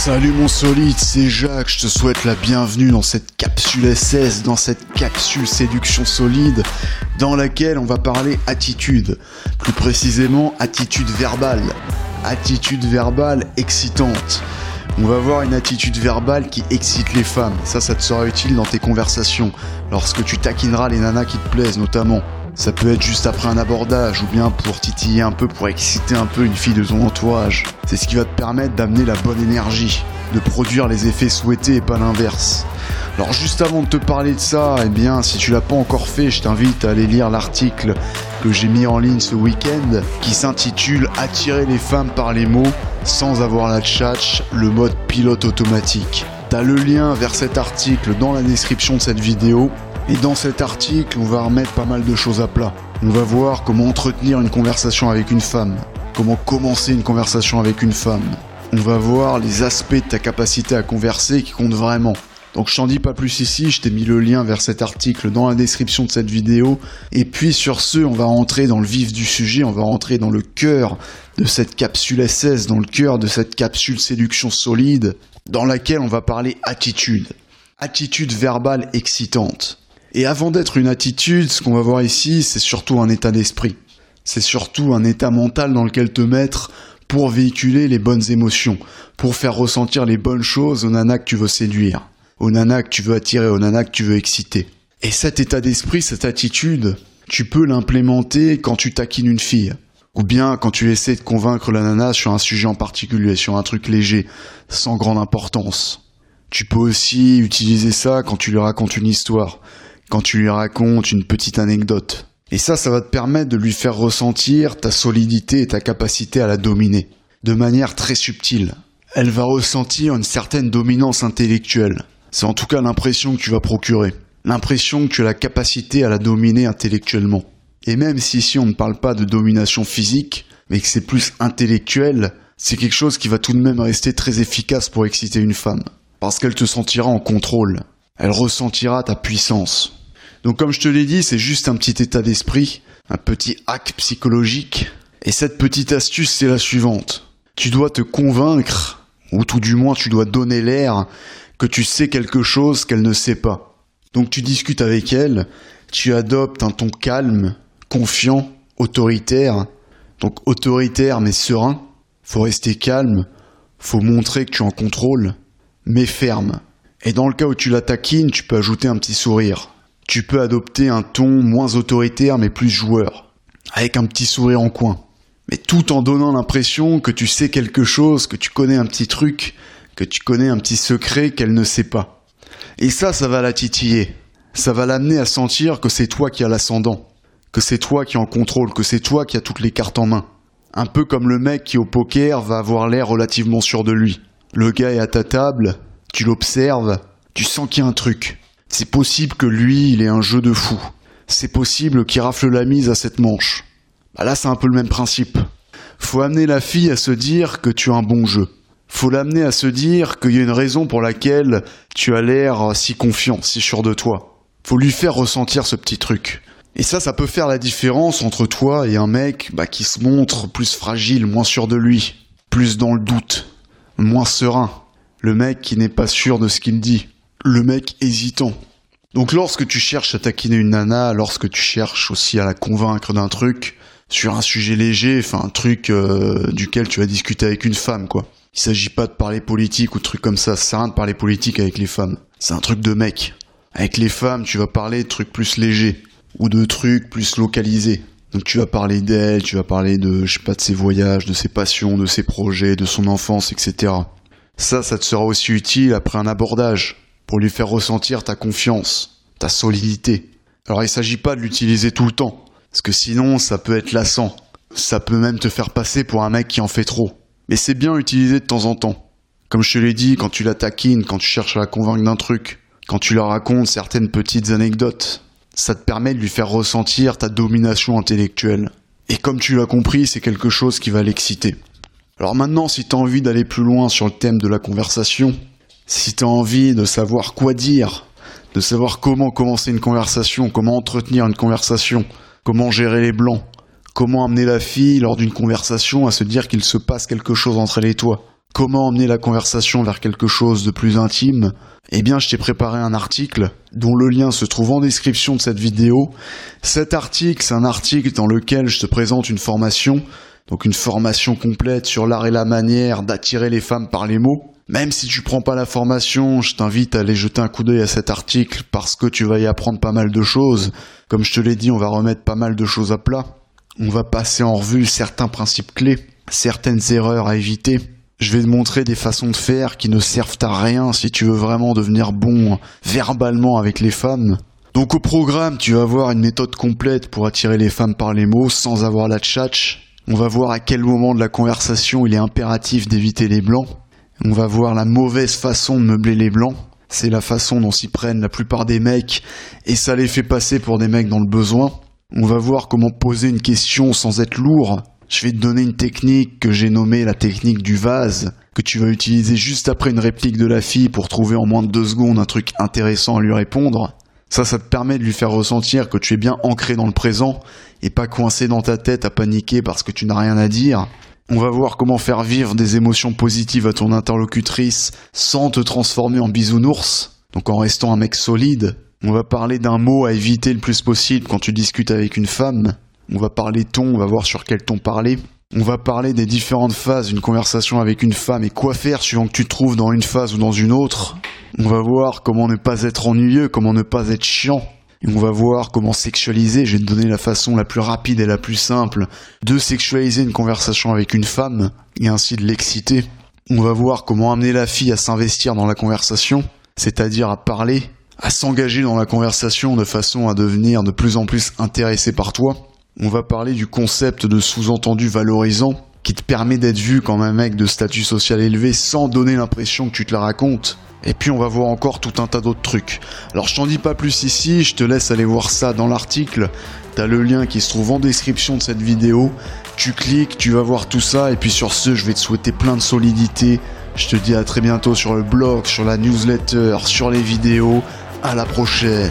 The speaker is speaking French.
Salut mon solide, c'est Jacques, je te souhaite la bienvenue dans cette capsule SS, dans cette capsule séduction solide, dans laquelle on va parler attitude, plus précisément attitude verbale, attitude verbale excitante. On va voir une attitude verbale qui excite les femmes, ça ça te sera utile dans tes conversations, lorsque tu taquineras les nanas qui te plaisent notamment. Ça peut être juste après un abordage ou bien pour titiller un peu, pour exciter un peu une fille de ton entourage. C'est ce qui va te permettre d'amener la bonne énergie, de produire les effets souhaités et pas l'inverse. Alors juste avant de te parler de ça, eh bien si tu l'as pas encore fait, je t'invite à aller lire l'article que j'ai mis en ligne ce week-end qui s'intitule Attirer les femmes par les mots sans avoir la tchatch, le mode pilote automatique. T'as le lien vers cet article dans la description de cette vidéo et dans cet article, on va remettre pas mal de choses à plat. On va voir comment entretenir une conversation avec une femme, comment commencer une conversation avec une femme. On va voir les aspects de ta capacité à converser qui comptent vraiment. Donc je t'en dis pas plus ici, je t'ai mis le lien vers cet article dans la description de cette vidéo. Et puis sur ce, on va rentrer dans le vif du sujet, on va rentrer dans le cœur de cette capsule SS, dans le cœur de cette capsule séduction solide, dans laquelle on va parler attitude. Attitude verbale excitante. Et avant d'être une attitude, ce qu'on va voir ici, c'est surtout un état d'esprit. C'est surtout un état mental dans lequel te mettre pour véhiculer les bonnes émotions, pour faire ressentir les bonnes choses aux nanas que tu veux séduire, aux nanas que tu veux attirer, aux nanas que tu veux exciter. Et cet état d'esprit, cette attitude, tu peux l'implémenter quand tu taquines une fille. Ou bien quand tu essaies de convaincre la nana sur un sujet en particulier, sur un truc léger, sans grande importance. Tu peux aussi utiliser ça quand tu lui racontes une histoire, quand tu lui racontes une petite anecdote. Et ça, ça va te permettre de lui faire ressentir ta solidité et ta capacité à la dominer, de manière très subtile. Elle va ressentir une certaine dominance intellectuelle. C'est en tout cas l'impression que tu vas procurer. L'impression que tu as la capacité à la dominer intellectuellement. Et même si ici on ne parle pas de domination physique, mais que c'est plus intellectuel, c'est quelque chose qui va tout de même rester très efficace pour exciter une femme. Parce qu'elle te sentira en contrôle. Elle ressentira ta puissance. Donc comme je te l'ai dit, c'est juste un petit état d'esprit, un petit hack psychologique. Et cette petite astuce, c'est la suivante. Tu dois te convaincre, ou tout du moins tu dois donner l'air que tu sais quelque chose qu'elle ne sait pas. Donc tu discutes avec elle, tu adoptes un ton calme, confiant, autoritaire. Donc autoritaire mais serein. Faut rester calme, faut montrer que tu es en contrôle, mais ferme. Et dans le cas où tu la taquines, tu peux ajouter un petit sourire tu peux adopter un ton moins autoritaire mais plus joueur, avec un petit sourire en coin, mais tout en donnant l'impression que tu sais quelque chose, que tu connais un petit truc, que tu connais un petit secret qu'elle ne sait pas. Et ça, ça va la titiller. Ça va l'amener à sentir que c'est toi qui as l'ascendant, que c'est toi qui en contrôle, que c'est toi qui as toutes les cartes en main. Un peu comme le mec qui au poker va avoir l'air relativement sûr de lui. Le gars est à ta table, tu l'observes, tu sens qu'il y a un truc. C'est possible que lui, il ait un jeu de fou. C'est possible qu'il rafle la mise à cette manche. Bah là, c'est un peu le même principe. Faut amener la fille à se dire que tu as un bon jeu. Faut l'amener à se dire qu'il y a une raison pour laquelle tu as l'air si confiant, si sûr de toi. Faut lui faire ressentir ce petit truc. Et ça, ça peut faire la différence entre toi et un mec bah, qui se montre plus fragile, moins sûr de lui, plus dans le doute, moins serein. Le mec qui n'est pas sûr de ce qu'il dit le mec hésitant. Donc lorsque tu cherches à taquiner une nana, lorsque tu cherches aussi à la convaincre d'un truc, sur un sujet léger, enfin un truc euh, duquel tu vas discuter avec une femme, quoi. Il s'agit pas de parler politique ou de trucs comme ça, à rien de parler politique avec les femmes. C'est un truc de mec. Avec les femmes, tu vas parler de trucs plus légers, ou de trucs plus localisés. Donc tu vas parler d'elle, tu vas parler de, je sais pas, de ses voyages, de ses passions, de ses projets, de son enfance, etc. Ça, ça te sera aussi utile après un abordage pour lui faire ressentir ta confiance, ta solidité. Alors il ne s'agit pas de l'utiliser tout le temps, parce que sinon ça peut être lassant. Ça peut même te faire passer pour un mec qui en fait trop. Mais c'est bien utilisé de temps en temps. Comme je te l'ai dit, quand tu la taquines, quand tu cherches à la convaincre d'un truc, quand tu leur racontes certaines petites anecdotes, ça te permet de lui faire ressentir ta domination intellectuelle. Et comme tu l'as compris, c'est quelque chose qui va l'exciter. Alors maintenant, si tu as envie d'aller plus loin sur le thème de la conversation, si tu as envie de savoir quoi dire, de savoir comment commencer une conversation, comment entretenir une conversation, comment gérer les blancs, comment amener la fille lors d'une conversation à se dire qu'il se passe quelque chose entre elle et toi, comment emmener la conversation vers quelque chose de plus intime, eh bien je t'ai préparé un article dont le lien se trouve en description de cette vidéo. Cet article, c'est un article dans lequel je te présente une formation, donc une formation complète sur l'art et la manière d'attirer les femmes par les mots. Même si tu prends pas la formation, je t'invite à aller jeter un coup d'œil à cet article parce que tu vas y apprendre pas mal de choses. Comme je te l'ai dit, on va remettre pas mal de choses à plat. On va passer en revue certains principes clés, certaines erreurs à éviter. Je vais te montrer des façons de faire qui ne servent à rien si tu veux vraiment devenir bon verbalement avec les femmes. Donc au programme, tu vas voir une méthode complète pour attirer les femmes par les mots sans avoir la tchatch. On va voir à quel moment de la conversation il est impératif d'éviter les blancs. On va voir la mauvaise façon de meubler les blancs. C'est la façon dont s'y prennent la plupart des mecs et ça les fait passer pour des mecs dans le besoin. On va voir comment poser une question sans être lourd. Je vais te donner une technique que j'ai nommée la technique du vase, que tu vas utiliser juste après une réplique de la fille pour trouver en moins de deux secondes un truc intéressant à lui répondre. Ça, ça te permet de lui faire ressentir que tu es bien ancré dans le présent et pas coincé dans ta tête à paniquer parce que tu n'as rien à dire. On va voir comment faire vivre des émotions positives à ton interlocutrice sans te transformer en bisounours, donc en restant un mec solide. On va parler d'un mot à éviter le plus possible quand tu discutes avec une femme. On va parler ton, on va voir sur quel ton parler. On va parler des différentes phases d'une conversation avec une femme et quoi faire suivant que tu te trouves dans une phase ou dans une autre. On va voir comment ne pas être ennuyeux, comment ne pas être chiant. Et on va voir comment sexualiser. Je vais te donner la façon la plus rapide et la plus simple de sexualiser une conversation avec une femme et ainsi de l'exciter. On va voir comment amener la fille à s'investir dans la conversation, c'est-à-dire à parler, à s'engager dans la conversation de façon à devenir de plus en plus intéressée par toi. On va parler du concept de sous-entendu valorisant qui te permet d'être vu comme un mec de statut social élevé sans donner l'impression que tu te la racontes. Et puis on va voir encore tout un tas d'autres trucs. Alors je t'en dis pas plus ici, je te laisse aller voir ça dans l'article. T'as le lien qui se trouve en description de cette vidéo. Tu cliques, tu vas voir tout ça. Et puis sur ce, je vais te souhaiter plein de solidité. Je te dis à très bientôt sur le blog, sur la newsletter, sur les vidéos. À la prochaine.